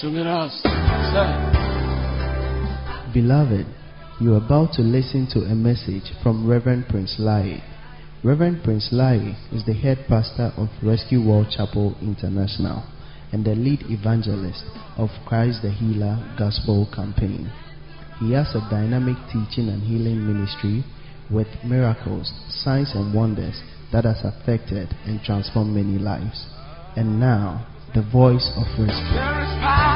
Sing it out. Say. Beloved, you are about to listen to a message from Reverend Prince Lai. Reverend Prince Lai is the head pastor of Rescue World Chapel International and the lead evangelist of Christ the Healer Gospel Campaign. He has a dynamic teaching and healing ministry with miracles, signs, and wonders that has affected and transformed many lives. And now, the voice of rescue.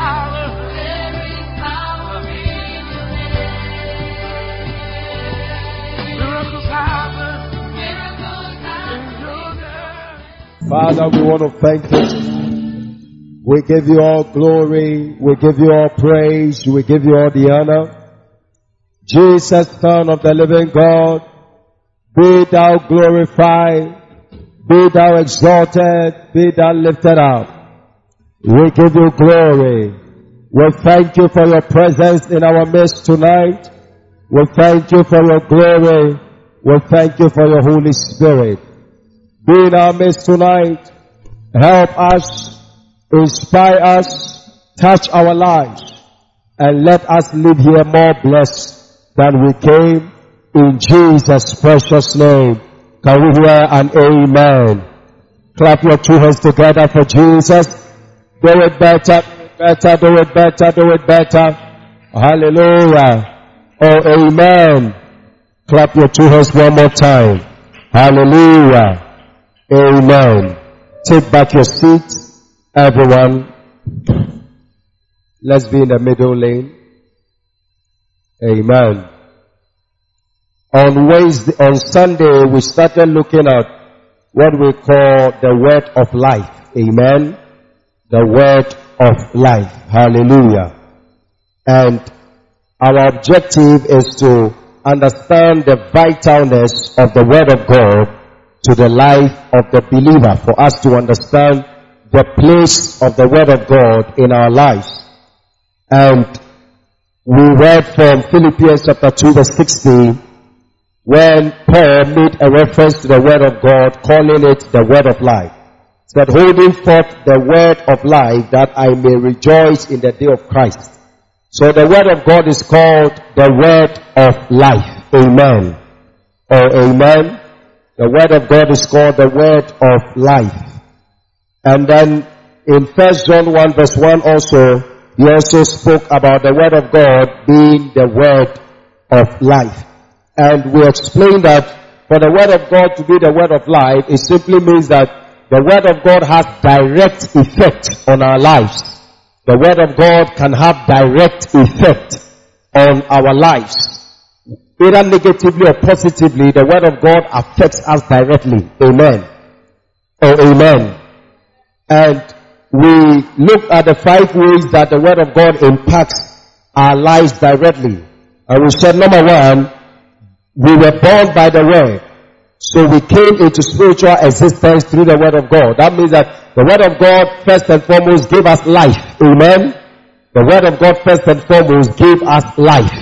Father, we want to thank you. We give you all glory. We give you all praise. We give you all the honor. Jesus, Son of the living God, be thou glorified. Be thou exalted. Be thou lifted up. We give you glory. We thank you for your presence in our midst tonight. We thank you for your glory. We thank you for your Holy Spirit. Be in our midst tonight. Help us, inspire us, touch our lives, and let us live here more blessed than we came in Jesus' precious name. Can we hear an amen? Clap your two hands together for Jesus. Do it better, better, do it better, do it better. Hallelujah. Oh, amen. Clap your two hands one more time. Hallelujah. Amen. Take back your seat, everyone. Let's be in the middle lane. Amen. On Wednesday, on Sunday, we started looking at what we call the word of life. Amen. The word of life. Hallelujah. And our objective is to understand the vitalness of the word of God to the life of the believer for us to understand the place of the word of God in our lives. And we read from Philippians chapter 2 verse 16 when Paul made a reference to the word of God calling it the word of life. Said holding forth the word of life that I may rejoice in the day of Christ. So the word of God is called the word of life. Amen. Or Oh amen. The word of God is called the word of life. And then in first John 1 verse 1 also, he also spoke about the word of God being the word of life. And we explained that for the word of God to be the word of life, it simply means that the word of God has direct effect on our lives. The word of God can have direct effect on our lives. Either negatively or positively, the word of God affects us directly. Amen. Oh, amen. And we look at the five ways that the word of God impacts our lives directly. And we said number one, we were born by the word. So we came into spiritual existence through the word of God. That means that the word of God first and foremost gave us life. Amen. The word of God first and foremost gave us life.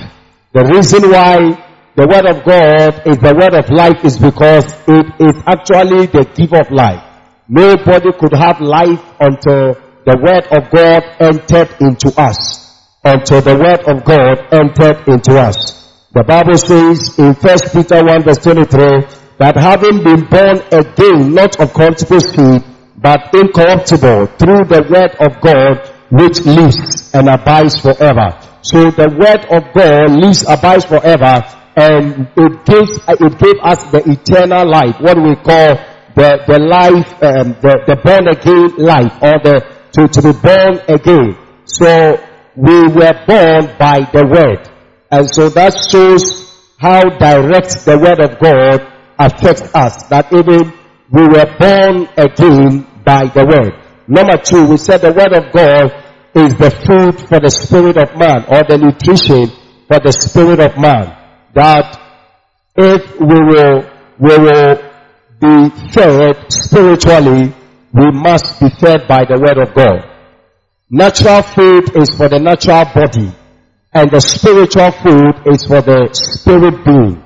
The reason why the word of God is the word of life is because it is actually the giver of life. Nobody could have life until the word of God entered into us. Until the word of God entered into us. The Bible says in 1 Peter 1 verse 23 that having been born again, not of corruptible seed, but incorruptible through the word of God which lives and abides forever. So the word of God lives, abides forever, and it gives, it gave us the eternal life, what we call the, the life, um, the, the born again life, or the, to, to be born again. So we were born by the word. And so that shows how direct the word of God affects us. That even we were born again by the word. Number two, we said the word of God is the food for the spirit of man or the nutrition for the spirit of man. That if we will, we will be fed spiritually, we must be fed by the word of God. Natural food is for the natural body. and the spiritual food is for the spirit being.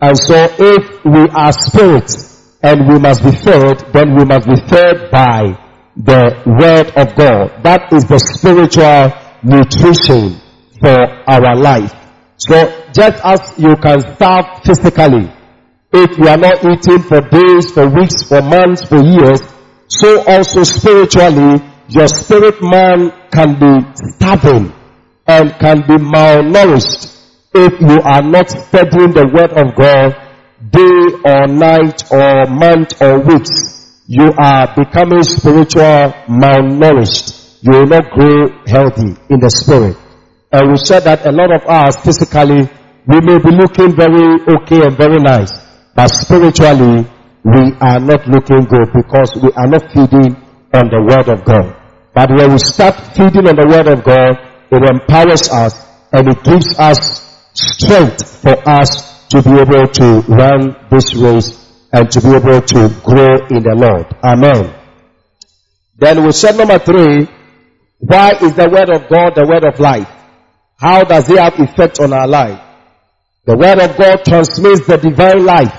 And so if we are spirits and we must be fed, then we must be fed by the word of God. That is the spiritual nutrition for our life. So just as you can starve physically, if you are not eating for days, for weeks, for months, for years, so also spiritually, your spirit man can be starving and can be malnourished if you are not studying the word of God day or night or month or weeks. You are becoming spiritual malnourished. You will not grow healthy in the spirit. And we said that a lot of us physically, we may be looking very okay and very nice, but spiritually, we are not looking good because we are not feeding on the word of God. But when we start feeding on the word of God, it empowers us and it gives us strength for us to be able to run this race and to be able to grow in the Lord. Amen. Then we said number three, why is the word of God the word of life? How does it have effect on our life? The word of God transmits the divine life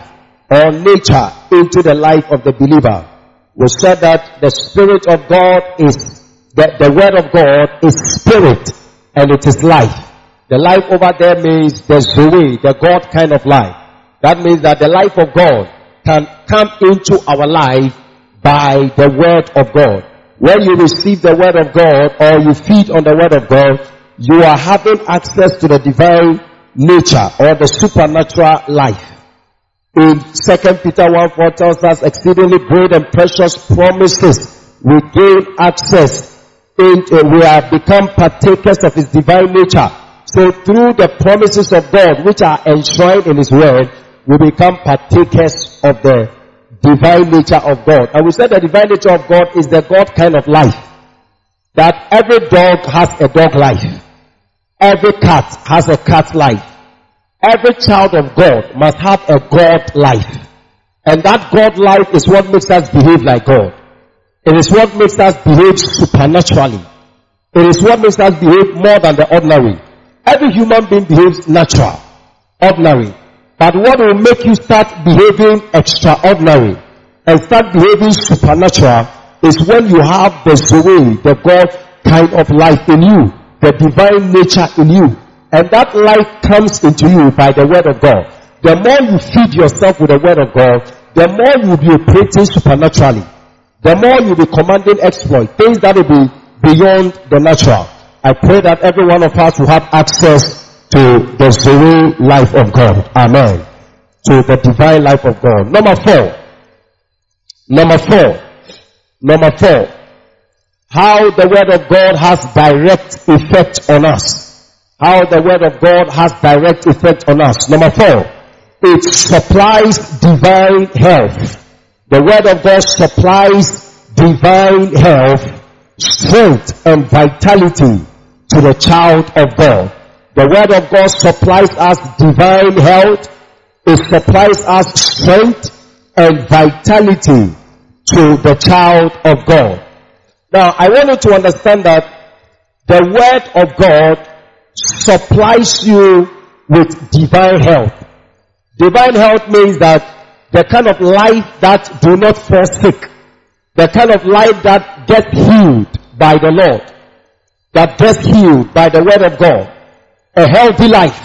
or nature into the life of the believer. We said that the spirit of God is the, the word of God is spirit and it is life. The life over there means the Zoe, the God kind of life. That means that the life of God can come into our life by the word of God. When you receive the word of God or you feed on the word of God, you are having access to the divine nature or the supernatural life. In 2 Peter 1 4 tells us exceedingly great and precious promises we gain access into, uh, we have become partakers of His divine nature. So through the promises of God, which are enshrined in His Word, we become partakers of the divine nature of God. And we said the divine nature of God is the God kind of life. That every dog has a dog life. Every cat has a cat life. Every child of God must have a God life. And that God life is what makes us behave like God. It is what makes us behave supernaturally. It is what makes us behave more than the ordinary. Every human being behaves natural, ordinary. But what will make you start behaving extraordinary and start behaving supernatural is when you have the Zoe, the God kind of life in you, the divine nature in you. And that life comes into you by the word of God. The more you feed yourself with the word of God, the more you will be operating supernaturally the more you'll be commanding exploit, things that will be beyond the natural. I pray that every one of us will have access to the Zoe life of God. Amen. To the divine life of God. Number four. Number four. Number four. How the word of God has direct effect on us. How the word of God has direct effect on us. Number four. It supplies divine health. The word of God supplies divine health, strength and vitality to the child of God. The word of God supplies us divine health. It supplies us strength and vitality to the child of God. Now, I want you to understand that the word of God supplies you with divine health. Divine health means that the kind of life that do not fall sick. The kind of life that gets healed by the Lord. That gets healed by the word of God. A healthy life.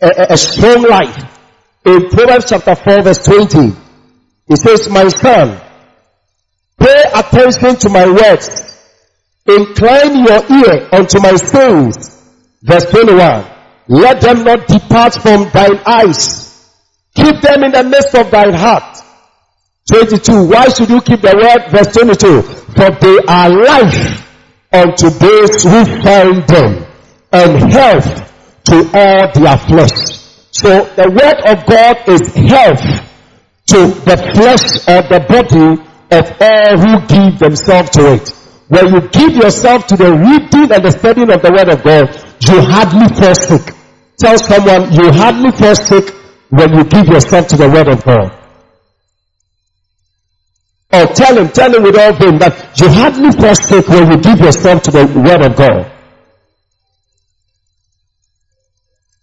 A, a, strong life. In Proverbs chapter 4 verse 20, it says, My son, attention to my words. Incline your ear unto my sayings. Verse 21. Let them not depart from thine eyes Keep them in the midst of thine heart. 22. Why should you keep the word? Verse 22. For they are life unto those who find them and health to all their flesh. So the word of God is health to the flesh of the body of all who give themselves to it. When you give yourself to the reading and the studying of the word of God, you hardly fall sick. Tell someone you hardly fall sick when you give yourself to the word of God. Or tell him, tell him with all vim that you hardly forsake when you give yourself to the word of God.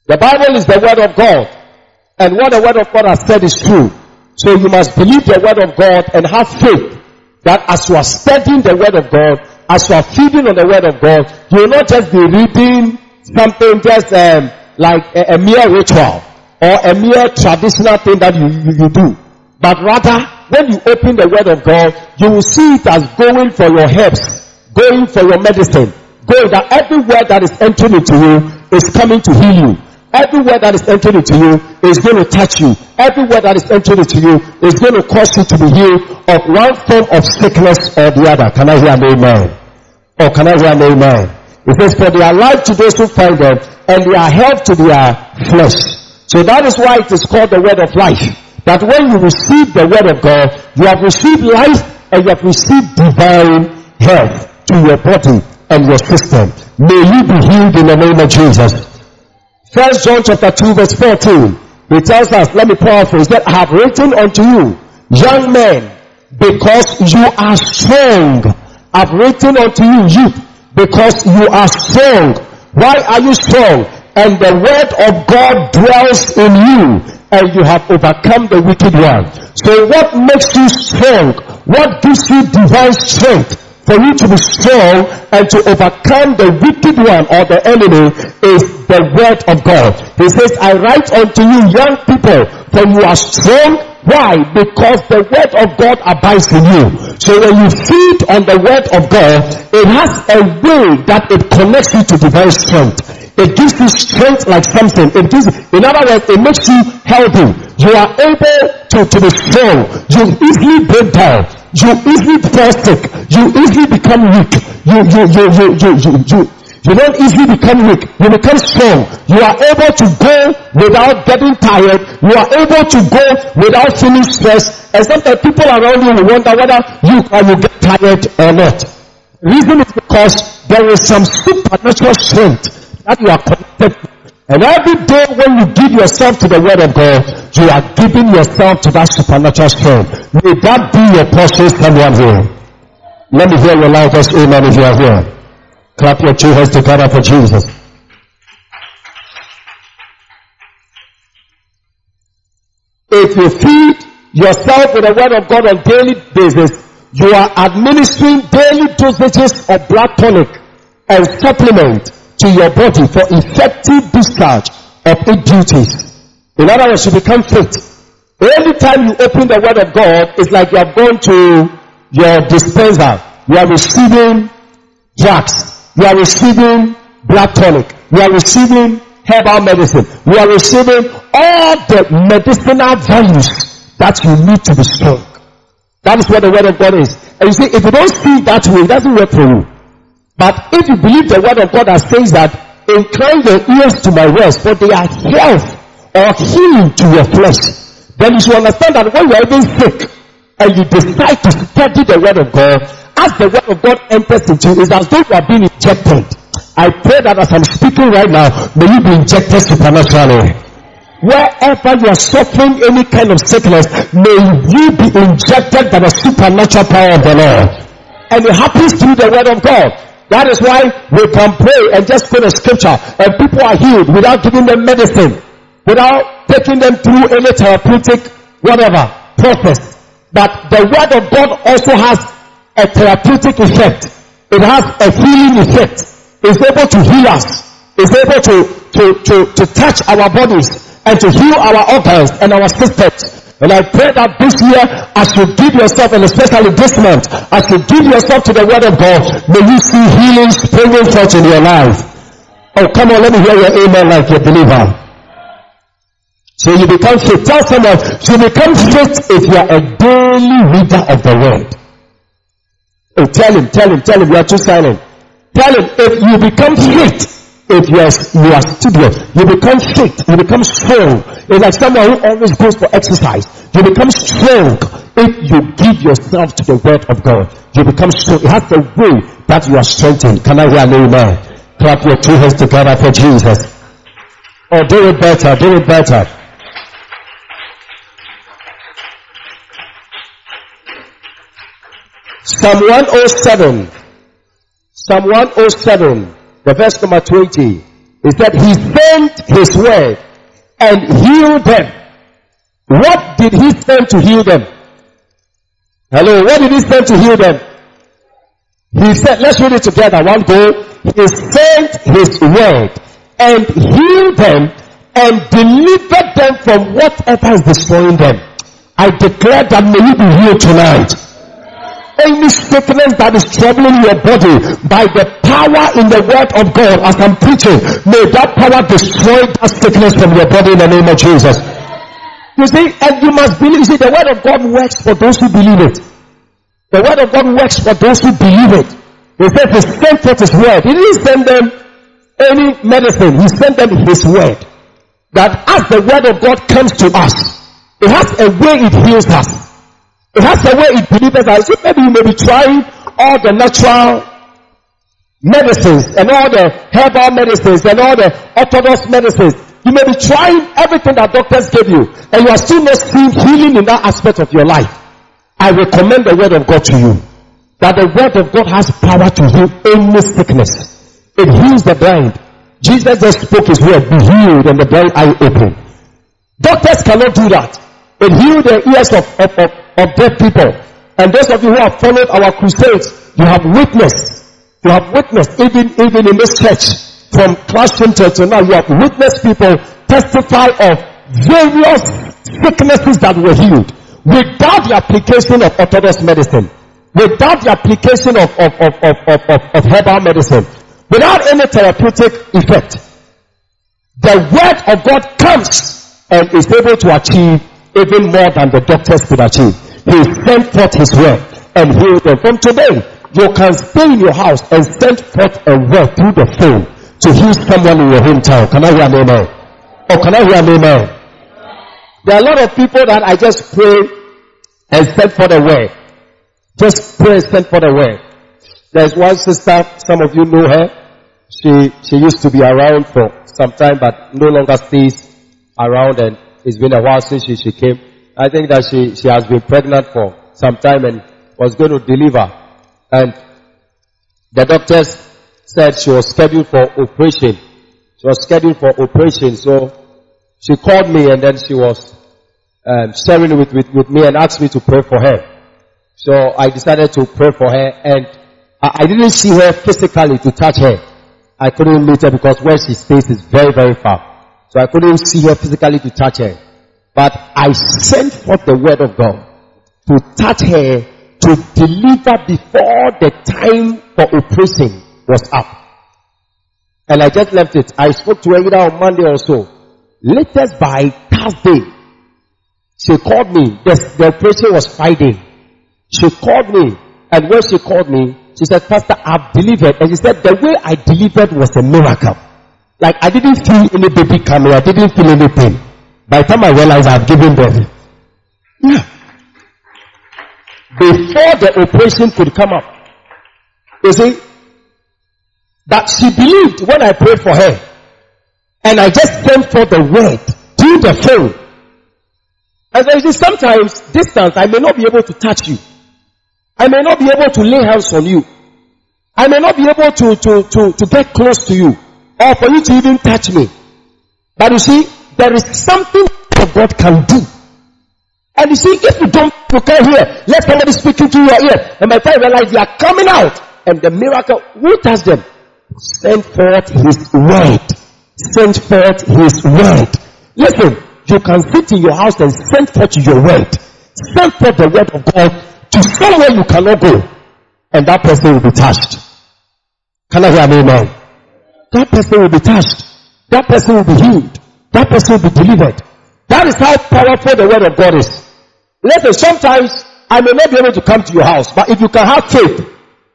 The Bible is the word of God. And what the word of God has said is true. So you must believe the word of God and have faith that as you are studying the word of God, as you are feeding on the word of God, you will not just be reading something just um, like a, a, mere ritual or a mere traditional thing that you, you, you do. But rather, when you open the word of God, you will see it as going for your herbs, going for your medicine, going that every word that is entering into you is coming to heal you. Every word that is entering into you is going to touch you. Every word that is entering into you is going to cause you to be healed of one form of sickness or the other. Can I hear an amen? Or can I hear an amen? It says, for they are life to those who find them, and they are health to their flesh. So that is why it is called the word of life. That when you receive the word of God, you have received life and you have received divine health to your body and your system. May you be healed in the name of Jesus. First John chapter 2 verse 14. He tells us, let me paraphrase, that I have written unto you, young men, because you are strong. I've written unto you, youth, because you are strong. Why are you strong? And the word of God dwells in you, and you have overcome the wicked one. So what makes you strong? What gives you divine strength? For you to be strong and to overcome the wicked one or the enemy is the word of God. He says, I write unto you young people, for you are strong. Why? Because the word of God abides in you. So when you feed on the word of God, it has a way that it connects you to divine strength. It gives you strength like something. It gives, in other words, it makes you healthy. You are able to, to be strong. You easily break down you easily fall sick. You easily become weak. You, you, you, you, you, you, you, you don't easily become weak. You become strong. You are able to go without getting tired. You are able to go without feeling stressed. And sometimes people around you will wonder whether you can you get tired or not. Reason is because there is some supernatural strength that you are connected to and every day when you give yourself to the word of God, you are giving yourself to that supernatural strength. May that be your portion, someone here. Let me hear your loudest amen if you are here. Clap your two hands together for Jesus. If you feed yourself with the word of God on daily basis, you are administering daily dosages of blood tonic and supplement your body for effective discharge of its duties. In other words, you become fit. Every Anytime you open the word of God, it's like you have gone to your dispenser. You are receiving drugs. You are receiving blood tonic. You are receiving herbal medicine. You are receiving all the medicinal values that you need to be strong. That is what the word of God is. And you see, if you don't see that way, it doesn't work for you. But if you believe the word of God that says that, incline your ears to my words, for they are health or healing to your flesh, then you should understand that when you are even sick and you decide to study the word of God, as the word of God enters into you, it's as though you are being injected. I pray that as I'm speaking right now, may you be injected supernaturally. Wherever you are suffering any kind of sickness, may you be injected by the supernatural power of the Lord. And it happens through the word of God. That is why we can pray and just quote a scripture and people are healed without giving them medicine, without taking them through any therapeutic whatever process. But the word of God also has a therapeutic effect. It has a healing effect. It's able to heal us. It's able to, to, to, to touch our bodies and to heal our organs and our systems. And I pray that this year, as you give yourself, and especially this month, as you give yourself to the Word of God, may you see healing springing forth in your life. Oh, come on, let me hear your amen like a believer. So you become fit. Tell someone, you become fit if you are a daily reader of the Word. Oh, tell him, tell him, tell him, you are too silent. Tell him, if you become fit, if you are, you are studious, you become fit, you become strong. It's like someone who always goes for exercise. You become strong if you give yourself to the word of God. You become strong. It has the way that you are strengthened. Can I hear an amen? Clap your two hands together for Jesus. Or oh, do it better, do it better. Psalm 107. Psalm 107 the verse number 20, He said he sent his word and healed them. What did he send to heal them? Hello, what did he send to heal them? He said, let's read it together. One go. He sent his word and healed them and delivered them from whatever is destroying them. I declare that may you be healed tonight. Any sickness that is troubling your body by the power in the word of God as I'm preaching, may that power destroy that sickness from your body in the name of Jesus. You see, and you must believe, you see, the word of God works for those who believe it. The word of God works for those who believe it. He said he sent forth his word. He didn't send them any medicine. He sent them his word. That as the word of God comes to us, it has a way it heals us. It has a way it delivers us. Maybe you may be trying all the natural medicines and all the herbal medicines and all the orthodox medicines. You may be trying everything that doctors give you and you are still not seeing healing in that aspect of your life. I recommend the word of God to you. That the word of God has power to heal any sickness. It heals the blind. Jesus just spoke his word, be healed and the blind eye open. Doctors cannot do that. It healed the ears of, of, of, of dead people. And those of you who have followed our crusades, you have witnessed, you have witnessed, even, even in this church, from Classroom Church to now, you have witnessed people testify of various sicknesses that were healed without the application of orthodox medicine, without the application of, of, of, of, of, of, of herbal medicine, without any therapeutic effect. The word of God comes and is able to achieve even more than the doctors could achieve. He sent forth his word and healed them. From today, you can stay in your house and send forth a word through the phone to heal someone in your hometown. Can I hear an amen? Or can I hear an amen? There are a lot of people that I just pray and send for the word. Just pray and send for the word. There's one sister, some of you know her. She, she used to be around for some time, but no longer stays around and it's been a while since she, she came. I think that she, she has been pregnant for some time and was going to deliver. And the doctors said she was scheduled for operation. She was scheduled for operation. So she called me and then she was um, sharing with, with, with me and asked me to pray for her. So I decided to pray for her and I, I didn't see her physically to touch her. I couldn't meet her because where she stays is very, very far. So I couldn't see her physically to touch her. But I sent forth the word of God to touch her to deliver before the time for operation was up. And I just left it. I spoke to her either on Monday or so. Latest by Thursday, she called me. The, the operation was Friday. She called me. And when she called me, she said, Pastor, I've delivered. And she said, the way I delivered was a miracle. Like I didn't feel any baby coming. I didn't feel any pain. By the time I realized I've given birth. Yeah. Before the operation could come up. You see, that she believed when I prayed for her. And I just came for the word through the phone. And so you see, sometimes distance, I may not be able to touch you. I may not be able to lay hands on you. I may not be able to, to, to, to get close to you or for you to even touch me. But you see, there is something that God can do. And you see, if you don't, you can't hear. Let somebody speak into your ear. And by the time you realize they are coming out, and the miracle, who touched them? Send forth His word. Send forth His word. Listen, you can sit in your house and send forth your word. Send forth the word of God to somewhere you cannot go. And that person will be touched. Can I hear me, amen? that person will be touched. That person will be healed. That person will be delivered. That is how powerful the word of God is. Listen, sometimes I may not be able to come to your house, but if you can have faith,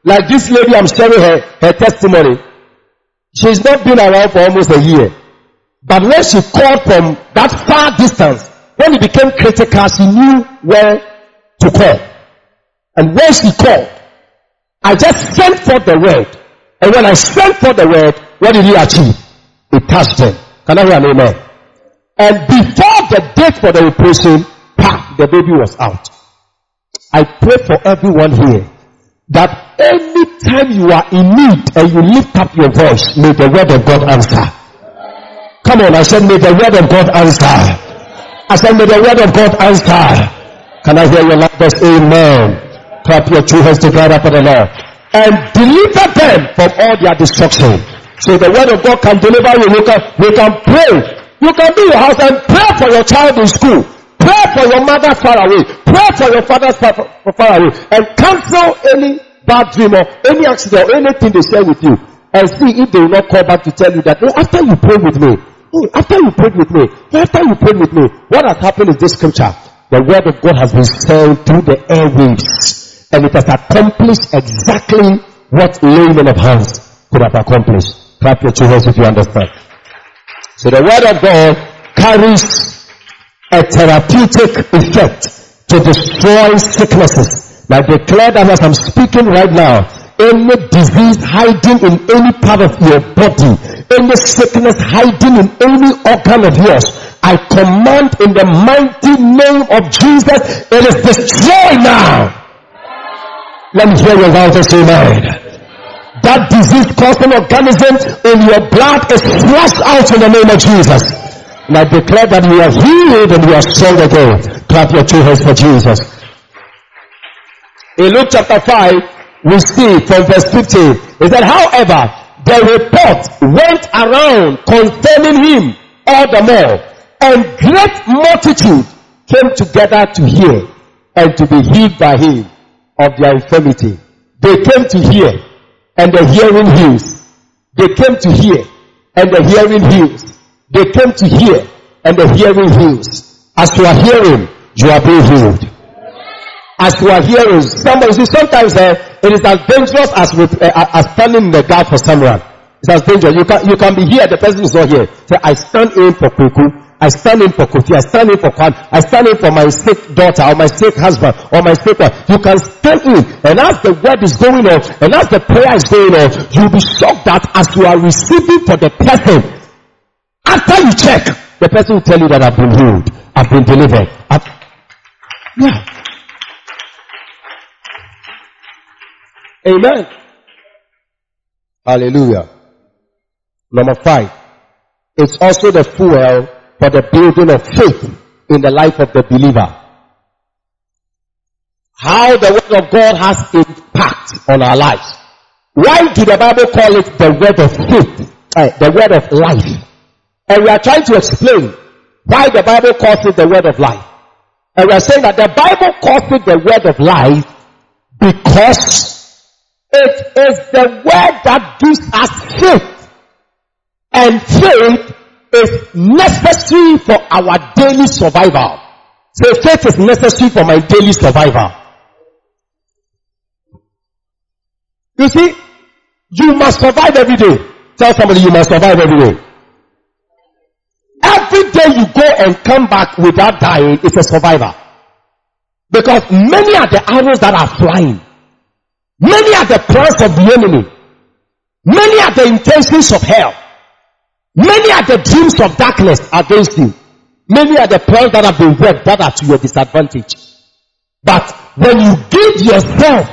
like this lady I'm sharing her, her testimony, she's not been around for almost a year. But when she called from that far distance, when it became critical, she knew where to call. And when she called, I just sent forth the word. And when I sent forth the word, what did he achieve? He touched them. Can I hear an amen? And before the date for the operation, pa, the baby was out. I pray for everyone here that anytime you are in need and you lift up your voice, may the word of God answer. Come on, I said, may the word of God answer. I said, may the word of God answer. Can I hear your loudest amen? Clap your two hands together for the Lord. And deliver them from all their destruction. So the word of God can deliver you. You can, you can pray. You can be your house and pray for your child in school. Pray for your mother far away. Pray for your father far, far away. And cancel any bad dream or any accident or anything they share with you. And see if they will not call back to tell you that, hey, after you pray with me, hey, after you prayed with me, oh, after you prayed with me, what has happened is this scripture. The word of God has been sent through the airwaves. And it has accomplished exactly what laying of hands could have accomplished. Clap your two hands if you understand. So the word of God carries a therapeutic effect to destroy sicknesses. I declare that as I'm speaking right now, any disease hiding in any part of your body, any sickness hiding in any organ of yours, I command in the mighty name of Jesus, it is destroyed now. Let me hear your loudest amen. That disease causing organism in your blood is flushed out in the name of Jesus. And I declare that you are healed and you are strong again. Clap your two hands for Jesus. In Luke chapter 5, we see from verse 15 is that however the report went around concerning him all the more and great multitude came together to hear and to be healed by him of their infirmity. They came to hear and the hearing heals. They came to hear and the hearing heals. They came to hear and the hearing heals. As you are hearing, you are being healed as you are hearing, somebody, see, sometimes uh, it is as dangerous as with, uh, as standing in the gap for someone. It's as dangerous. You can, you can be here, the person is not here. Say, I stand in for Kweku. I stand in for Kofi. I stand in for Kwan. I stand in for my sick daughter or my sick husband or my sick wife. You can stand in. And as the word is going on and as the prayer is going on, you'll be shocked that as you are receiving for the person, after you check, the person will tell you that I've been healed. I've been delivered. I've... Yeah. Amen. Hallelujah. Number five. It's also the fuel for the building of faith in the life of the believer. How the word of God has impact on our lives. Why do the Bible call it the word of faith? Uh, the word of life. And we are trying to explain why the Bible calls it the word of life. And we are saying that the Bible calls it the word of life because it is the word that gives us faith. And faith is necessary for our daily survival. Say faith is necessary for my daily survival. You see, you must survive every day. Tell somebody you must survive every day. Every day you go and come back without dying is a survivor. Because many are the arrows that are flying. Many are the plans of the enemy. Many are the intentions of hell. Many are the dreams of darkness against you. Many are the plans that have been worked that are to your disadvantage. But when you give yourself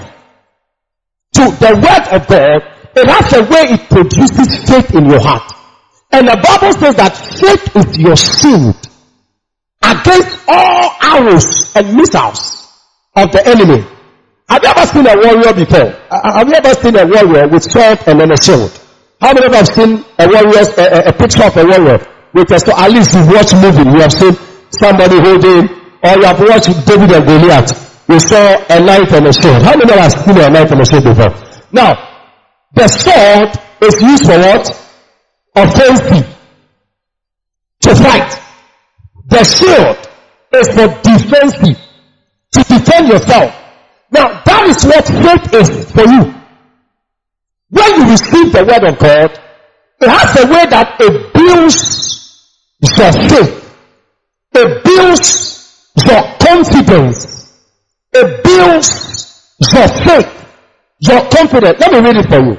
to the word of God, it has a way it produces faith in your heart. And the Bible says that faith is your shield against all arrows and missiles of the enemy. Have you ever seen a warrior before? Have you ever seen a warrior with sword and then a shield? How many of you have seen a warrior, a, a, picture of a warrior a sword? At least you watch movie, you have seen somebody holding, or you have watched David and Goliath. You saw a knife and a shield. How many of you have seen a knife and a shield before? Now, the sword is used for what? Offensive. To fight. The shield is for defensive. To defend yourself. Now that is what faith is for you. When you receive the word of God, it has a way that it builds your faith. It builds your confidence. It builds your faith, your confidence. Let me read it for you.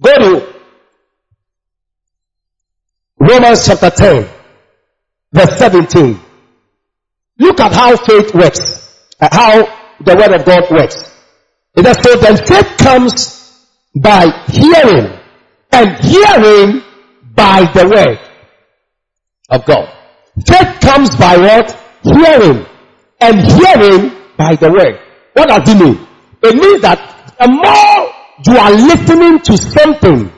Go to Romans chapter 10, verse 17. Look at how faith works. How the word of God works. It so then faith comes by hearing and hearing by the word of God. Faith comes by what? Hearing. And hearing by the word. What does it mean? It means that the more you are listening to something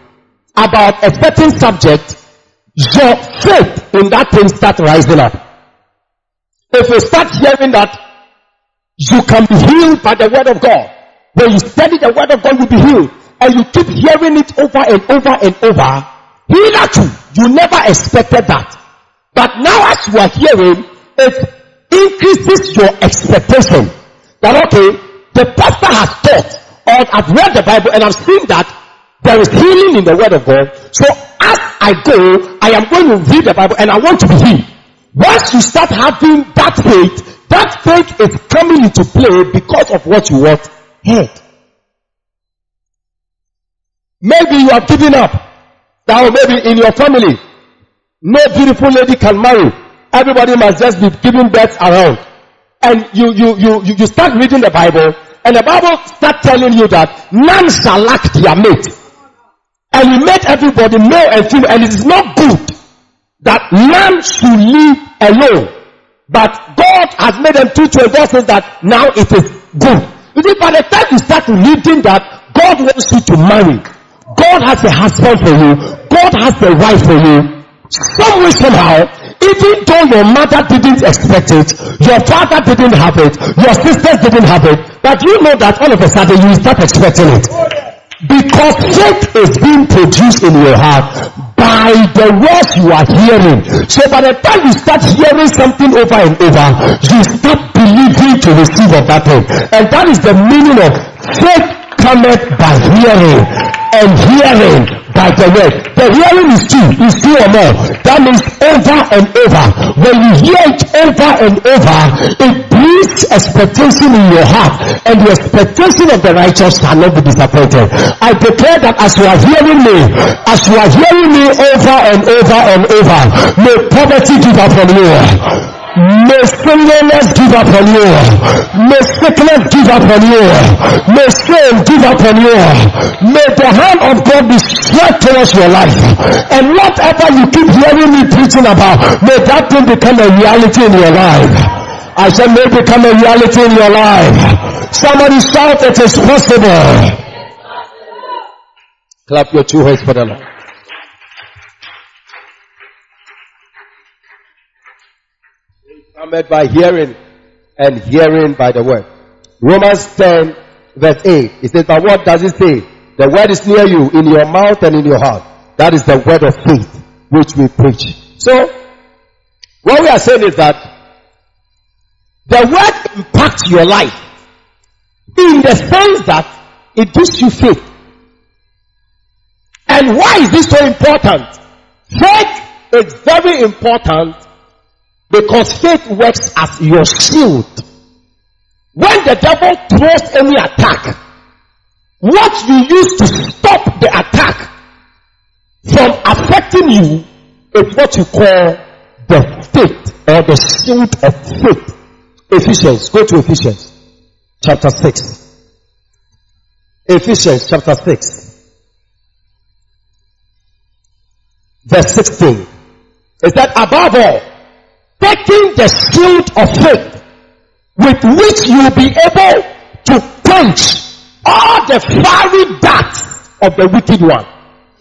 about a certain subject, your faith in that thing starts rising up. If you start hearing that you can be healed by the word of God, when you study the word of God, you'll be healed. And you keep hearing it over and over and over, hitherto, you never expected that. But now as you are hearing, it increases your expectation. That okay, the pastor has taught, or I've read the Bible and I've seen that there is healing in the word of God. So as I go, I am going to read the Bible and I want to be healed. Once you start having that faith, that faith is coming into play because of what you want heard. Maybe you have given up. Now maybe in your family, no beautiful lady can marry. Everybody must just be giving birth around. And you, you, you, you start reading the Bible, and the Bible start telling you that none shall lack their mate. And you made everybody male and female, and it is not good that man should live alone. But God has made them two children says that now it is good. See, by the time you start reading that God wants you to marry, God has a husband for you, God has a wife for you, some way somehow, even though your mother didn't expect it, your father didn't have it, your sisters didn't have it, but you know that all of a sudden you start expecting it. Because faith is being produced in your heart by the words you are hearing. So by the time you start hearing something over and over, you start believing to receive of that thing. And that is the meaning of faith cometh by hearing and hearing by the word. The hearing is two, is two or more. That means over and over. When you hear it over and over, it brings expectation in your heart, and the expectation of the righteous shall not be disappointed. I declare that as you are hearing me, as you are hearing me over and over and over, may poverty give up from you. May singleness give up on you. May sickness give up on you. May shame give up on you. May the hand of God be stretched towards your life. And whatever you keep hearing me preaching about, may that thing become a reality in your life. I said may become a reality in your life. Somebody shout it is possible. Clap your two hands for the Lord. Cometh by hearing, and hearing by the word. Romans 10 verse 8. It says, but what does it say? The word is near you, in your mouth and in your heart. That is the word of faith which we preach. So, what we are saying is that the word impacts your life in the sense that it gives you faith. And why is this so important? Faith is very important because faith works as your shield. When the devil throws any attack, what you use to stop the attack from affecting you is what you call the faith or the shield of faith. Ephesians, go to Ephesians chapter 6. Ephesians chapter 6. Verse 16. Is that above all, taking the shield of faith with which you will be able to quench all the fiery darts of the wicked one.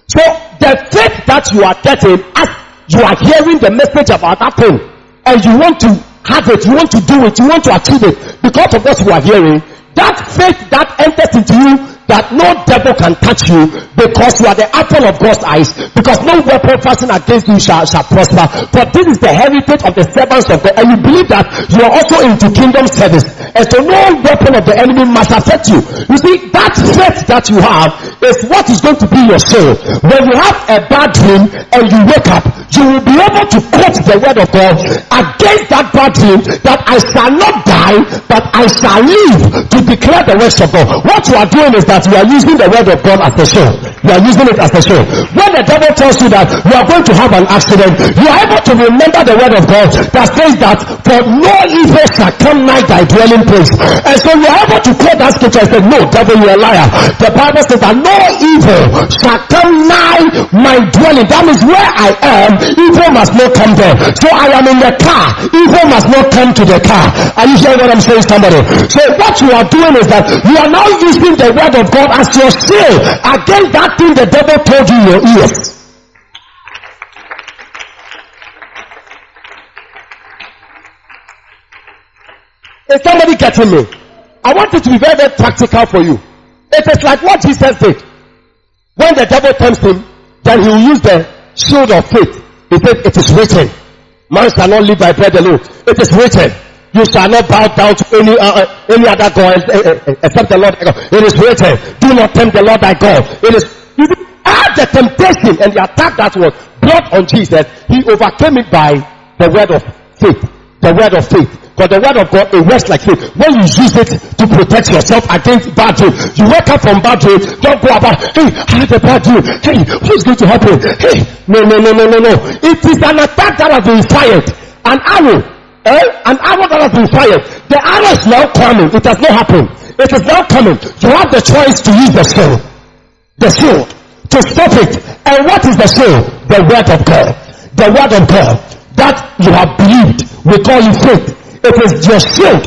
So the faith that you are getting as you are hearing the message about that thing and you want to have it, you want to do it, you want to achieve it because of what you are hearing, that faith that enters into you that no devil can touch you because you are the apple of God's eyes, because no weapon fastened against you shall, shall prosper. For this is the heritage of the servants of God, and you believe that you are also into kingdom service. And so no weapon of the enemy must affect you. You see, that faith that you have is what is going to be your soul. When you have a bad dream and you wake up, you will be able to quote the word of God against that bad dream that I shall not die, but I shall live to declare the works of God. What you are doing is that you are using the word of God as a shield. You are using it as a shield. When the devil tells you that you are going to have an accident, you are able to remember the word of God that says that for no evil shall come nigh thy dwelling place. And so you are able to quote that scripture and say, no, devil, you are a liar. The Bible says that no evil shall come nigh my dwelling. That means where I am, evil must not come there. So I am in the car. Evil must not come to the car. Are you hearing what I'm saying, somebody? So what you are doing is that you are now using the word of God as your shield against that thing the devil told you in your ears. Is somebody getting me? I want it to be very, very practical for you. It is like what Jesus did. When the devil tempts him, then he will use the shield of faith. He said, it is written. Man shall not live by bread alone. It is written. You shall not bow down to any uh, uh any other god except the Lord thy God. It is written. Do not tempt the Lord thy God. It is you add the temptation and the attack that was brought on Jesus. He overcame it by the word of faith. The word of faith. Because the word of God, it works like faith. When you use it to protect yourself against bad dream, you wake up from bad dream, don't go about, hey, I had a bad dream. Hey, who's going to help me? Hey, no, no, no, no, no, no. It is an attack that has been fired. An arrow. Eh? An arrow that has been fired. The arrow is now coming. It has not happened. It is now coming. You have the choice to use the sword. The sword. To stop it. And what is the sword? The word of God. The word of God. That you have believed. We call you faith. It is your shield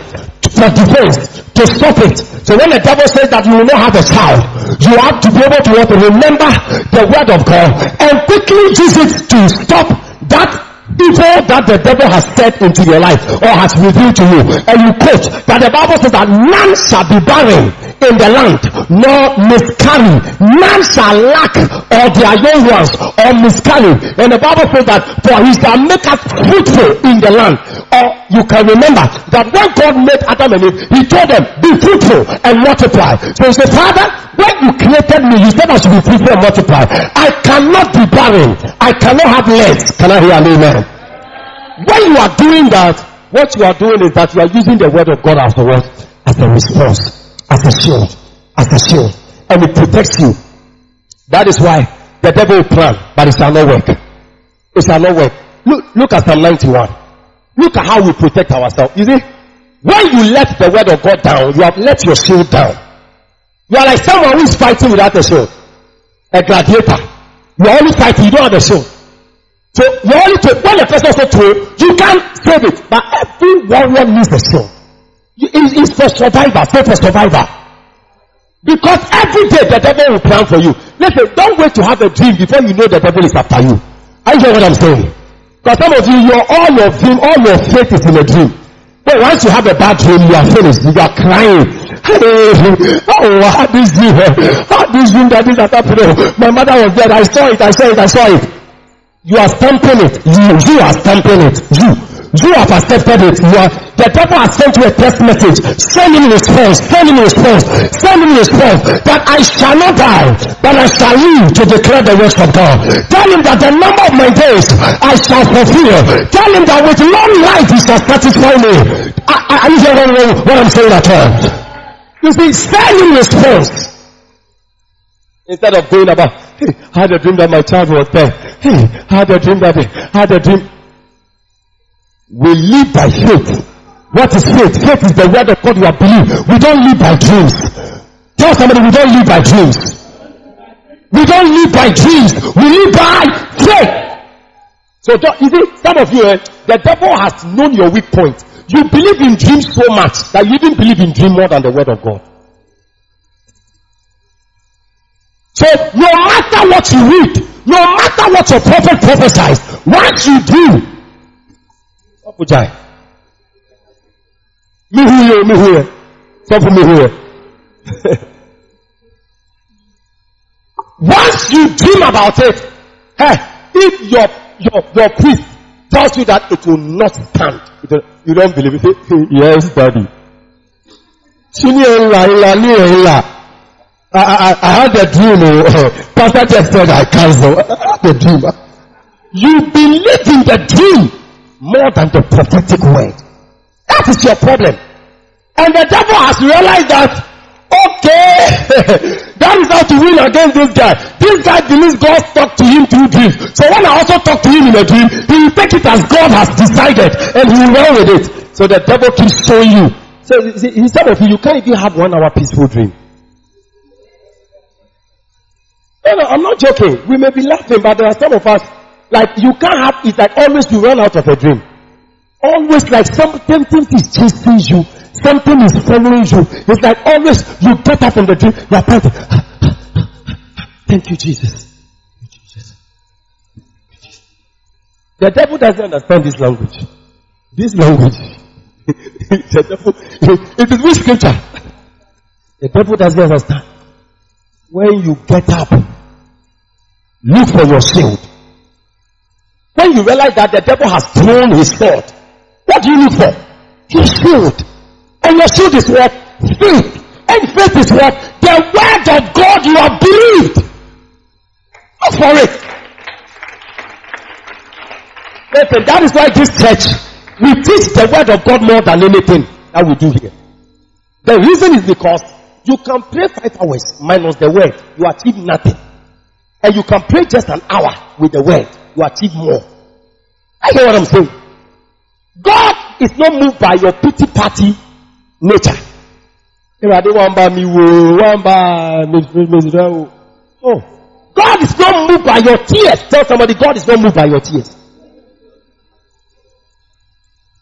for defense to stop it. So when the devil says that you will not have a child, you have to be able to, to remember the word of God and quickly use it to stop that evil that the devil has said into your life or has revealed to you. And you quote that the Bible says that none shall be barren in the land, nor miscarry. None shall lack or their young ones or miscarry. And the Bible says that for he shall make us fruitful in the land. Or you can remember that when God made Adam and Eve, he told them, be fruitful and multiply. So he said, Father, when you created me, you said I should be fruitful and multiply. I cannot be barren. I cannot have less. Can I hear an amen? When you are doing that, what you are doing is that you are using the word of God as a? As a response, as a shield, as a shield, and it protects you. That is why the devil will plan, but it shall not work. It shall not work. Look, look at Psalm 91. Look at how we protect ourselves. You see, when you let the word of God down, you have let your shield down. You are like someone who is fighting without a shield. A gladiator. You are only fighting, you don't have a shield. So you only to when the person said to you can't save it. But every warrior needs a shield. It is for survivor, say for survivor. Because every day the devil will plan for you. Listen, don't wait to have a dream before you know the devil is after you. Are you hear what I'm saying? Because some of you, your all your dream, all your faith is in a dream. But once you have a bad dream, you are finished. You are crying. Oh, I had this dream. I had this dream that this happened. My mother was dead. I saw it. I saw it. I saw it. You are stamping it. You, you are stamping it. You. You have accepted it. You are, the devil has sent you a text message. Send him response. Send him response. Send him response that I shall not die, but I shall live to declare the works of God. Tell him that the number of my days I shall fulfill. Tell him that with long life he shall satisfy me. Are you hearing what I'm saying at all? You see, him response. Instead of going about, hey, I had a dream that my child was there. Hey, I had a dream that I had a dream. We live by faith. What is faith? Faith is the word of God you have believed. We don't live by dreams. Tell somebody we don't live by dreams. We don't live by dreams. We live by faith. So you see, some of you, eh, the devil has known your weak point. You believe in dreams so much that you even believe in dream more than the word of God. So no matter what you read, no matter what your prophet prophesies, once you do, Opujai. Me here, me here. Stop me here. Once you dream about it, hey, if your your your priest tells you that it will not stand, you don't believe it. yes, daddy. I, I, I had a dream. Oh, Pastor just said I cancel the dream. You believe in the dream more than the prophetic word. That is your problem. And the devil has realized that, okay, That is how to win against this guy. This guy believes God talked to him through dreams. So when I also talk to him in a dream, he will take it as God has decided and he will run with it. So the devil keeps showing you. So some of you, you can't even have one hour peaceful dream. No, no, I'm not joking. We may be laughing, but there are some of us, like you can't have, it's like always you run out of a dream. Always like something is chasing you. Something is following you. It's like always you get up from the dream, you are praying. Thank you, Jesus. Thank you, Jesus. The devil doesn't understand this language. This language. the devil, it is which scripture? The devil doesn't understand. When you get up, look for your shield. When you realize that the devil has thrown his sword, what do you look for? Your shield. And your shield is what? Faith. And faith is what? The word of God you have believed. Look for it. Listen, that is why this church, we teach the word of God more than anything that we do here. The reason is because you can pray five hours minus the word, you achieve nothing. And you can pray just an hour with the word, you achieve more. I hear what I'm saying. God is not moved by your pity party nature. Oh. God is not moved by your tears. Tell somebody God is not moved by your tears.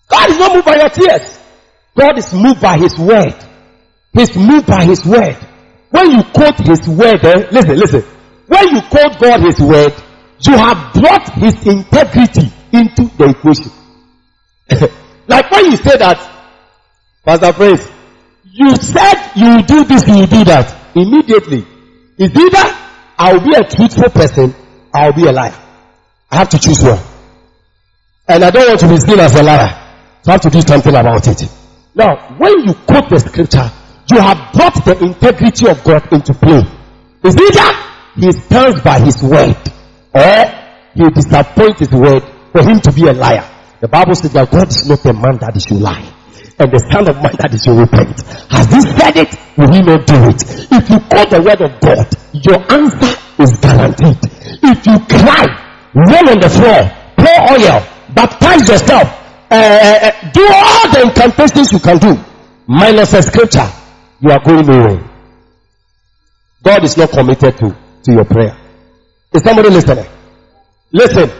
God is not moved by your tears. God is moved by His word. He's moved by His word. When you quote His word, eh, listen, listen. When you quote God His word, you have brought His integrity into the equation. like when you say that, Pastor Praise, you said you will do this, you do that. Immediately, it's either I'll be a truthful person, I'll be a liar. I have to choose one. And I don't want to be seen as a liar. So I have to do something about it. Now, when you quote the scripture, you have brought the integrity of God into play. It's either he stands by his word or he disappoints his word for him to be a liar. The Bible says that God is not a man that he should lie. And the son of man that is should repent. Has he said it? Will he not do it? If you call the word of God, your answer is guaranteed. If you cry, roll on the floor, pour oil, baptize yourself, uh, do all the incantations you can do, minus a scripture, you are going nowhere. God is not committed to, to your prayer. Is somebody listening? Listen.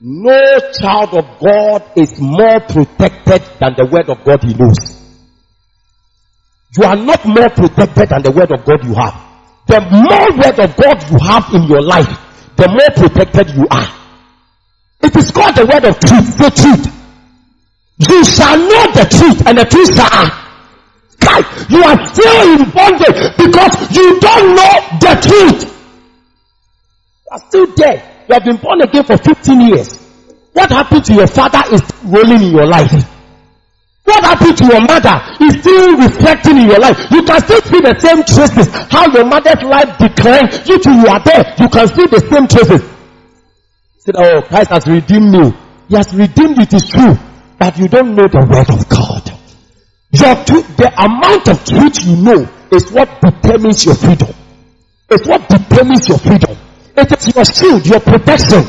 No child of God is more protected than the word of God he knows. You are not more protected than the word of God you have. The more word of God you have in your life, the more protected you are. It is called the word of truth, the truth. You shall know the truth and the truth shall you are still in bondage because you don't know the truth. You are still there. You have been born again for 15 years. What happened to your father is rolling in your life. What happened to your mother is still reflecting in your life. You can still see the same traces. How your mother's life declined. You too, you are there. You can see the same traces. Said, oh, Christ has redeemed me. He has redeemed it is true. But you don't know the word of God. Your truth, the amount of truth you know is what determines your freedom. It's what determines your freedom. It is your shield, your protection.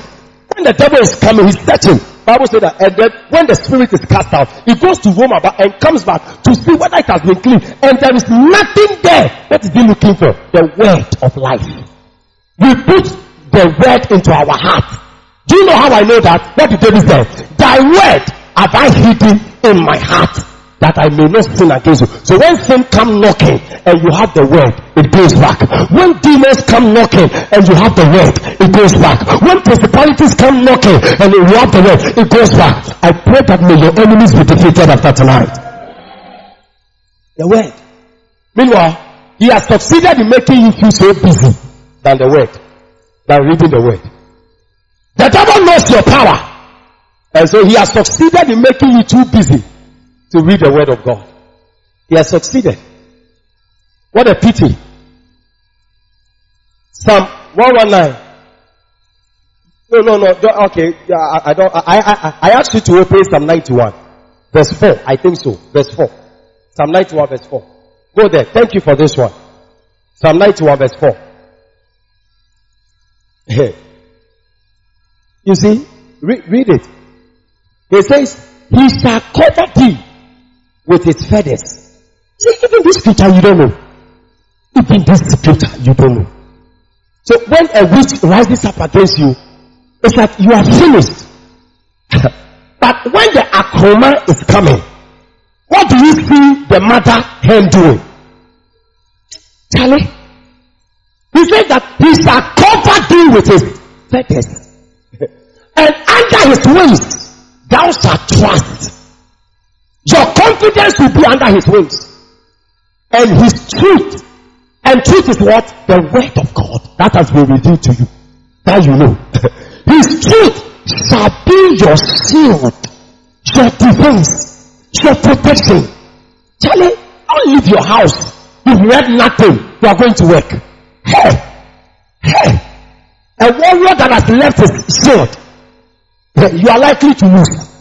When the devil is coming, he's searching. Bible said that, and then when the spirit is cast out, he goes to Rome about and comes back to see whether it has been clean. And there is nothing there. What is he looking for? The word of life. We put the word into our heart. Do you know how I know that? What did David say? Thy word have I hidden in my heart that I may not sin against you. So when sin come knocking and you have the word, it goes back. When demons come knocking and you have the word, it goes back. When principalities come knocking and you have the word, it goes back. I pray that may your enemies be defeated after tonight. The word. Meanwhile, he has succeeded in making you feel so busy than the word, than reading the word. The devil knows your power. And so he has succeeded in making you too busy to read the word of God. He has succeeded. What a pity. Psalm 119. No, no, no. Okay, I, I don't. I, I, I asked you to open Psalm 91, verse 4. I think so. Verse 4. Psalm 91, verse 4. Go there. Thank you for this one. Psalm 91 verse 4. you see, re- read it. It says, He shall cover thee with his feathers. See, even this scripture you don't know. Even this scripture you don't know. So when a witch rises up against you, it's like you are finished. but when the akroma is coming, what do you see the mother hen doing? Charlie, he said that he shall cover thee with his feathers. and under his wings thou shalt trust. Your confidence will be under his wings. And his truth. And truth is what? The word of God. That has been revealed to you. That you know. his truth shall be your shield, your defense, your protection. Charlie, don't leave your house. You've read nothing. You are going to work. Hey, hey, a warrior that has left his shield, you are likely to lose.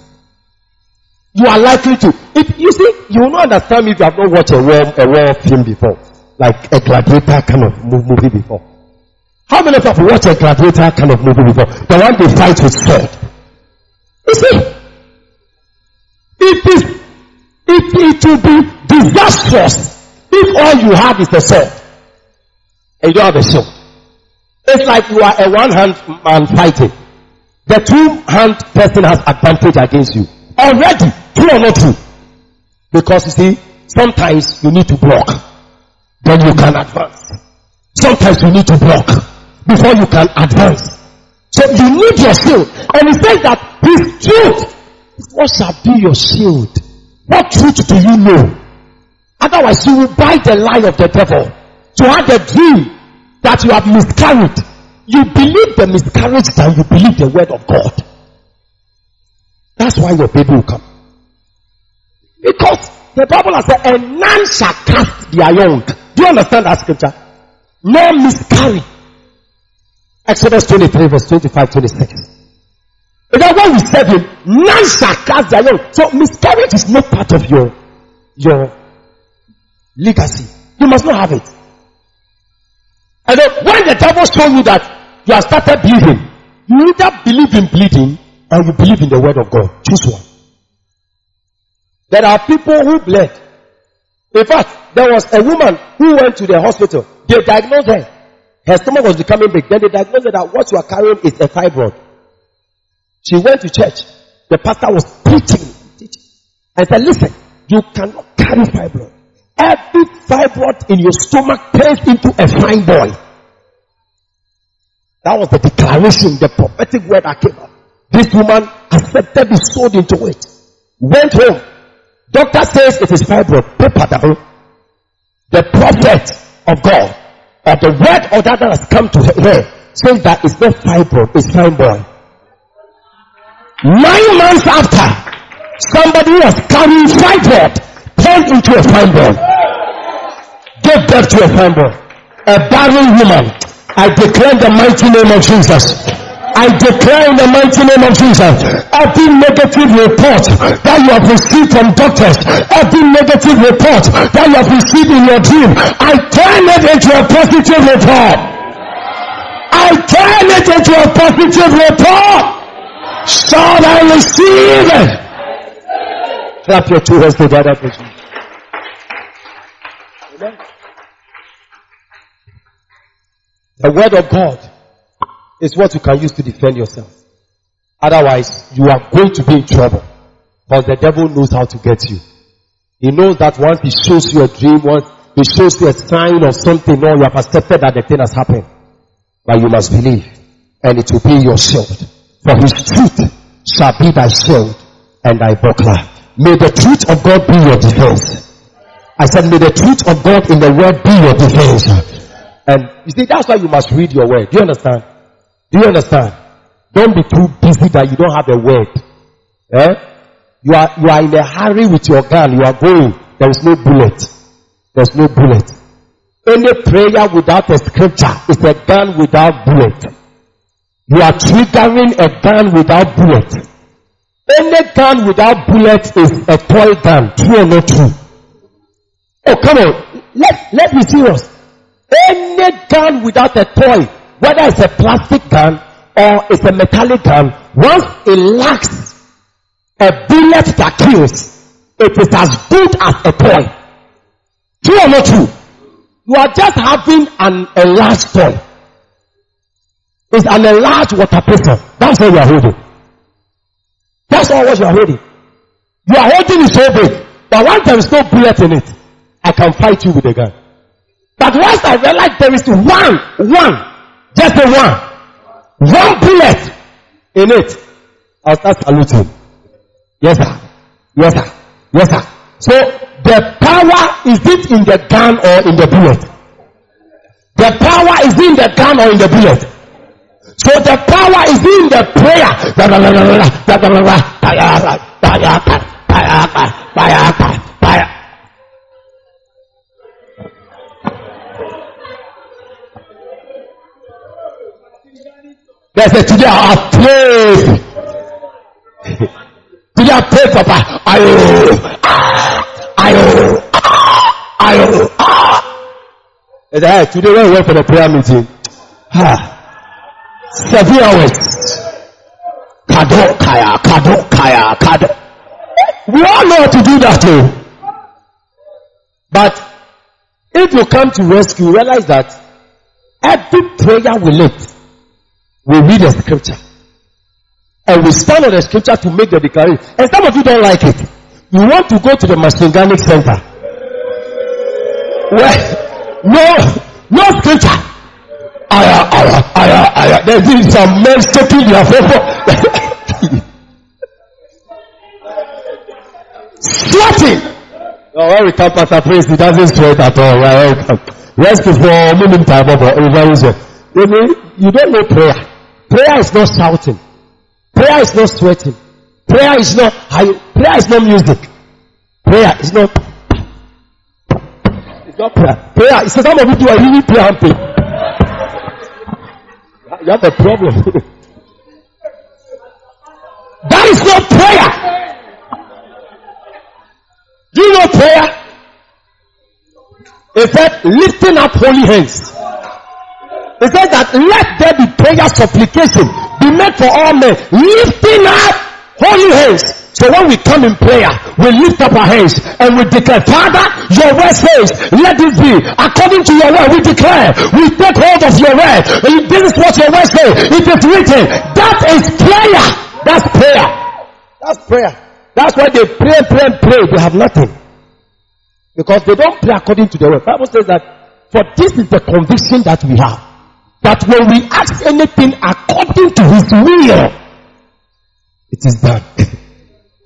You are likely to. If you see, you will not understand if you have not watched a war, a war film before, like a gladiator kind of movie before. How many of you have watched a gladiator kind of movie before? The one they fight with sword. You see, it is, it, it will be disastrous if all you have is the sword and you have a sword. It's like you are a one hand man fighting. The two hand person has advantage against you. Already, true or not true? Because you see, sometimes you need to block. Then you can advance. Sometimes you need to block before you can advance. So you need your shield. And he says that his truth, what shall be your shield? What truth do you know? Otherwise you will buy the lie of the devil. To have a dream that you have miscarried. You believe the miscarriage than you believe the word of God. That's why your baby will come. Because the Bible has said, and none shall cast their young. Do you understand that scripture? No miscarry. Exodus 23 verse 25, 26. Because when we serve him, none shall cast their young. So miscarriage is not part of your, your legacy. You must not have it. And then when the devil show you that you have started bleeding, you either believe in bleeding or you believe in the word of God. Choose one. There are people who bled. In fact, there was a woman who went to the hospital. They diagnosed her. Her stomach was becoming big. Then they diagnosed her that what you are carrying is a fibroid. She went to church. The pastor was preaching, teaching. And said, listen, you cannot carry fibroid. Every fibroid in your stomach turns into a fine boy. That was the declaration, the prophetic word that came out. This woman accepted the sword into it. Went home. Doctor says it is fibroid. Paper. The prophet of God, or the word of that has come to her, says that it's not fibroid, it's boy. Nine months after, somebody was carrying fibroid turned into a boy. Gave birth to a boy. A barren woman. I declare the mighty name of Jesus. I declare in the mighty name of Jesus, every negative report that you have received from doctors, every negative report that you have received in your dream, I turn it into a positive report. I turn it into a positive report. Shall I receive it? Clap your two hands together. The word of God is what you can use to defend yourself. Otherwise, you are going to be in trouble. Because the devil knows how to get you. He knows that once he shows you a dream, once he shows you a sign of something, no, you have accepted that the thing has happened. But you must believe. And it will be your shield. For his truth shall be thy shield and thy buckler. May the truth of God be your defense. I said, may the truth of God in the word be your defense. And you see, that's why you must read your word. Do you understand? Do you understand? Don't be too busy that you don't have a word. Eh? You are, you are in a hurry with your gun. You are going. There is no bullet. There's no bullet. Any prayer without a scripture is a gun without bullet. You are triggering a gun without bullet. Any gun without bullet is a toy gun. True or not true? Oh, come on. Let, let's be serious. Any gun without a toy, whether it's a plastic gun or it's a metallic gun, once it lacks a bullet that kills, it is as good as a toy. True or not true? You are just having an enlarged toy. It's an enlarged water pistol. That's what you are holding. That's all what you are holding. You are holding it so big that once there is no bullet in it, I can fight you with a gun. But once I realize there is one, one, just a one, one bullet in it, I'll start saluting. Yes, sir. Yes, sir. Yes, sir. So the power is it in the gun or in the bullet? The power is in the gun or in the bullet? So the power is in the prayer. They said, today I pray. today I pray, Papa. Ayo, ah, ayo, ah, ayo, ah. They said, hey, today when we went for the prayer meeting, ah, seven hours. Kado, kaya, kado, kaya, kado. We all know how to do that too. But if you come to rescue, realize that every prayer we lift we read the scripture. And we stand on the scripture to make the declaration. And some of you don't like it. You want to go to the Mashinganic Center. Well, no, no scripture. Aya, aya, aya, aya. There's some men taking their paper. Sweating. Oh, when we come Pastor Praise, he doesn't sweat at all. Right? Rest for minimum time over. You don't know prayer. Prayer is not shouting. Prayer is not sweating. Prayer is not. Prayer is not music. Prayer is not. It's not prayer. Prayer. It's some of you do a really prayer and pray. You have a problem. that is not prayer. Do you know prayer? It lifting up holy hands. He said that let there be prayer supplication be made for all men, lifting up holy hands. So when we come in prayer, we lift up our hands and we declare, Father, your word says, let it be according to your word. We declare, we take hold of your word. This is what your word says. It is written. That is prayer. That's prayer. That's prayer. That's why they pray, pray, pray. They have nothing. Because they don't pray according to the word. Bible says that for this is the conviction that we have that when we ask anything according to his will, it is done.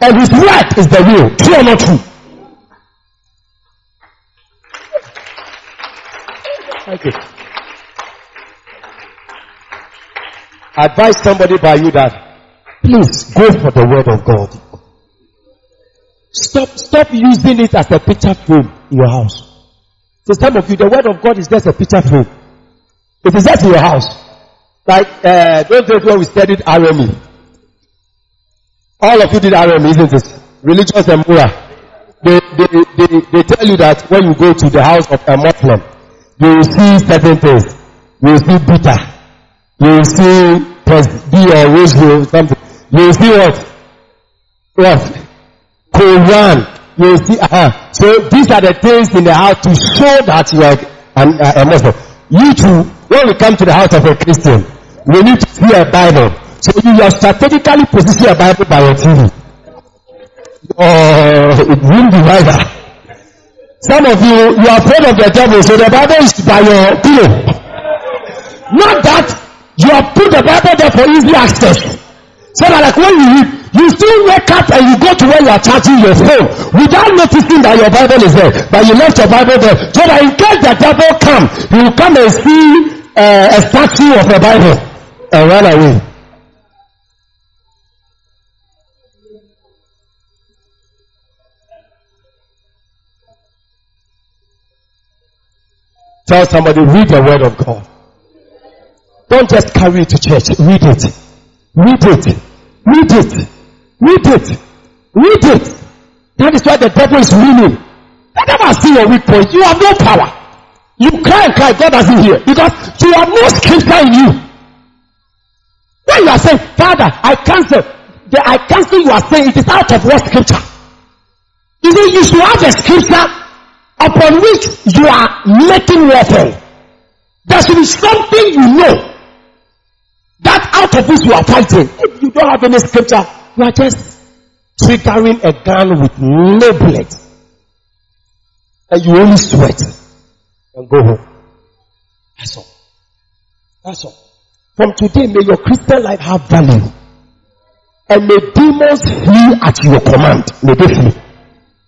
and his word is the will. True or not true? Thank you. Advise somebody by you that please go for the word of God. Stop, stop using it as a picture frame in your house. So some of you, the word of God is just a picture frame. It is just in your house. Like uh, days when we studied RME. All of you did RME, isn't it? Religious and moral. They, they, they, they tell you that when you go to the house of a Muslim, you will see certain things. You will see bitter. You will see B or rosary or something. You will see what? What? Quran. You will see, uh-huh. So these are the things in the house to show that you are an, uh, a Muslim. You too, when we come to the house of a Christian, we need to see a Bible. So you are strategically positioning a Bible by your TV. Oh, won't be either. Some of you, you are afraid of the devil, so the Bible is by your pillow. Not that you have put the Bible there for easy access. So that like when you you still wake up and you go to where you are charging your phone without noticing that your Bible is there. But you left your Bible there. So that in case the devil come, he will come and see uh, a statue of a Bible and run away. Tell somebody, read the word of God. Don't just carry it to church. Read it. Read it. Read it. Read it. Read it. That is why the devil is winning. The devil has seen your weak point. You have no power. You cry and cry, God doesn't hear because you have no scripture in you. When you are saying, Father, I cancel, the I cancel you are saying it is out of what scripture? You see, you should have a scripture upon which you are making warfare. There should be something you know that out of which you are fighting. If you don't have any scripture, you are just triggering a gun with no bullet. And you only sweat and go home. That's all. That's all. From today, may your Christian life have value. And may demons flee at your command. May they flee.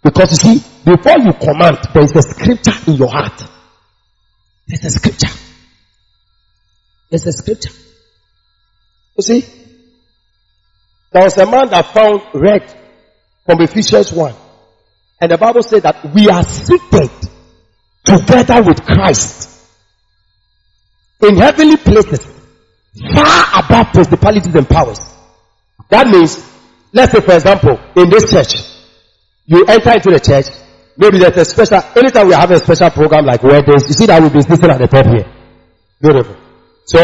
Because you see, before you command, there is a scripture in your heart. There's a scripture. There's a scripture. You see, there was a man that found red from Ephesians 1. And the Bible said that we are seated together with Christ in heavenly places far above principalities and powers. That means, let's say for example, in this church, you enter into the church, maybe there's a special, anytime we have a special program like weddings, you see that we'll be sitting at the top here. Beautiful. So,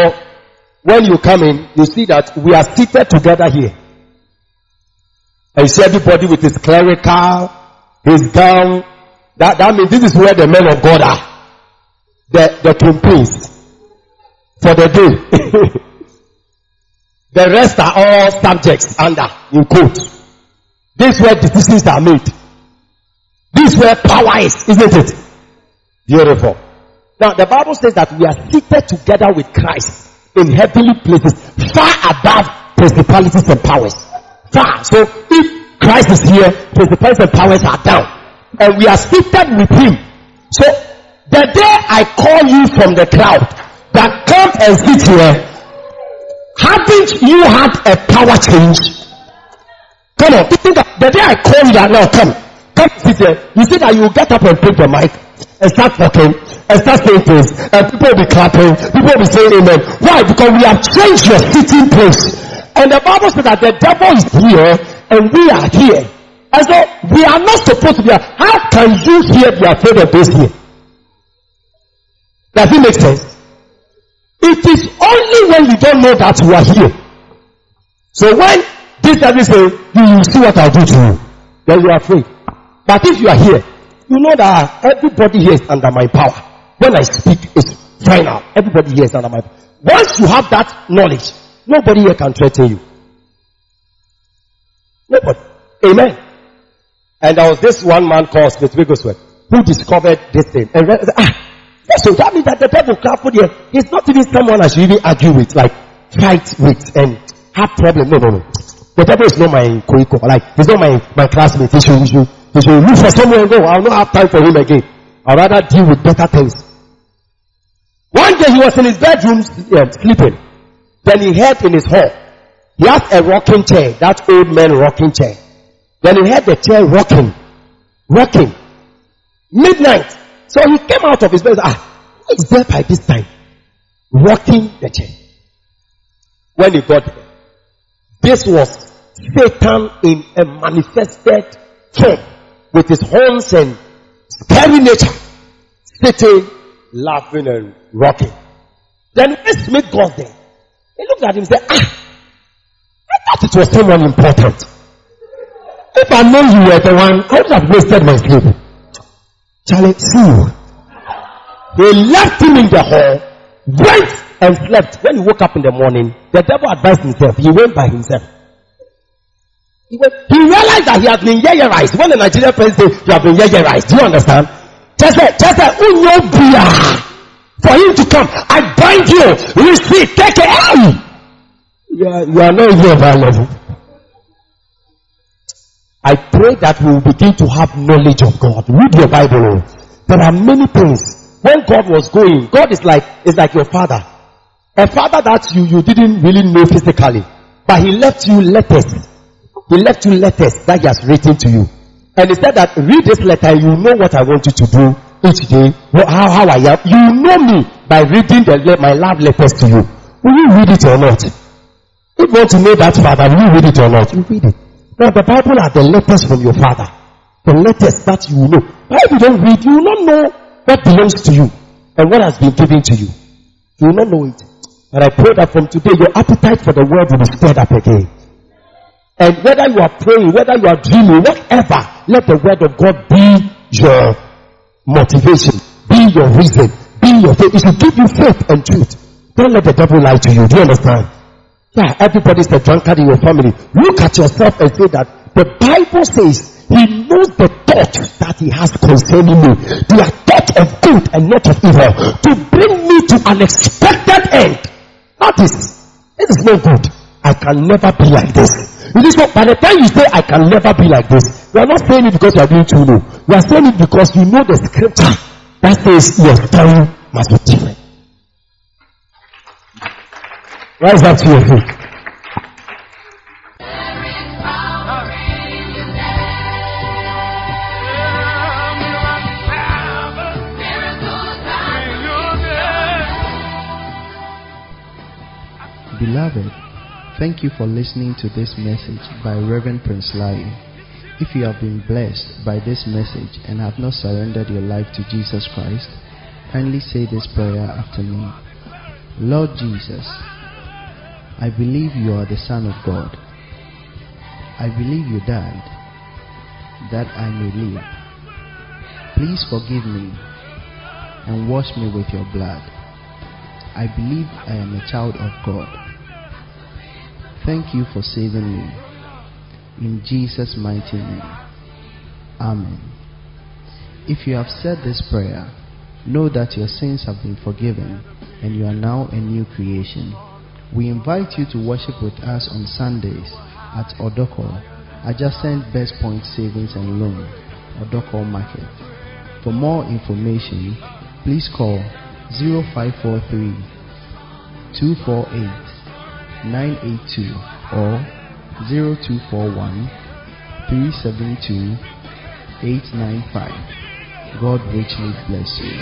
when you come in, you see that we are seated together here. And you see everybody with his clerical, his gown. That, that means this is where the men of God are. The, the campaigns for the day. the rest are all subjects under, in quotes. This is where decisions are made. This is where power is, isn't it? Beautiful. Now the Bible says that we are seated together with Christ in heavenly places, far above principalities and powers. Far. So if Christ is here, principalities and powers are down. And we are seated with Him. So the day I call you from the crowd that come and sit here, haven't you had a power change? Come on, think that the day I call you that now come, come sit here, you see that you get up and take the mic and start talking and start saying things and people will be clapping, people will be saying amen. Why? Because we have changed your sitting place. And the Bible says that the devil is here and we are here. And so we are not supposed to be. How can you here be afraid of this here? Does it make sense? It is only when you don't know that you are here. So when this devil say, you will see what I'll do to you, then you are afraid. But if you are here, you know that everybody here is under my power. When I speak, it's final. Everybody here is under my power. Once you have that knowledge, nobody here can threaten you. Nobody. Amen. And there was this one man called Smith Wigglesworth who discovered this thing. And read, ah, so that means that the devil for here is not even someone I should even argue with, like fight with and have problem. No, no, no. The devil is not my koiko. Like, he's not my, my classmate. He should, he should, he should look for somewhere and go. I'll not have time for him again. I'd rather deal with better things. One day he was in his bedroom uh, sleeping. Then he heard in his hall. He had a rocking chair, that old man rocking chair. Then he heard the chair rocking, rocking. Midnight. So he came out of his bed. Ah, it's there by this time. Rocking the chair. When he got there, this was Satan in a manifested form with his horns and scary nature, sitting, laughing and rocking. Then when Smith got there, he looked at him and said, ah, I thought it was someone important. If I know you were the one, I would have wasted my sleep. Charlie, see They left him in the hall, went and slept. When he woke up in the morning, the devil advised himself. He went by himself. He, went, he realized that he had been yeyerized. When the Nigerian president said, you have been yeyerized. Do you understand? Just say, just say, unyobia. For him to come, I bind you, receive, take it out. You are, you are not here by level. I pray that we will begin to have knowledge of God. Read your Bible. Oh. There are many things. When God was going, God is like, is like your father. A father that you, you didn't really know physically. But he left you letters. He left you letters that he has written to you. And he said that read this letter, you know what I want you to do each day, how, how I am. You know me by reading the, my love letters to you. Will you read it or not? If you want to know that father, will you read it or not? You read it. Now the Bible are the letters from your father. The letters that you know. But if you don't read, you will not know what belongs to you. and what has been given to you. You will not know it. But I pray that from today your appetite for the word will be stirred up again. And whether you are praying, whether you are dreaming, whatever, let the word of God be your motivation, be your reason, be your faith. It should give you faith and truth. Don't let the devil lie to you. Do you understand? Yeah, everybody's a drunkard in your family. Look at yourself and say that the Bible says he knows the thought that he has concerning me. They are thought of good and not of evil. To bring me to an expected end. That is, it is no good. I can never be like this. You see, so by the time you say I can never be like this, you are not saying it because you are being too low. You are saying it because you know the scripture that says your story must be different. Rise up to your feet. Beloved, thank you for listening to this message by Reverend Prince Lai. If you have been blessed by this message and have not surrendered your life to Jesus Christ, kindly say this prayer after me. Lord Jesus, I believe you are the Son of God. I believe you died that I may live. Please forgive me and wash me with your blood. I believe I am a child of God. Thank you for saving me. In Jesus' mighty name. Amen. If you have said this prayer, know that your sins have been forgiven and you are now a new creation. We invite you to worship with us on Sundays at Odorkor, adjacent Best Point Savings and Loan, Odorkor Market. For more information, please call 0543 248 982 or 0241 372 895. God richly bless you.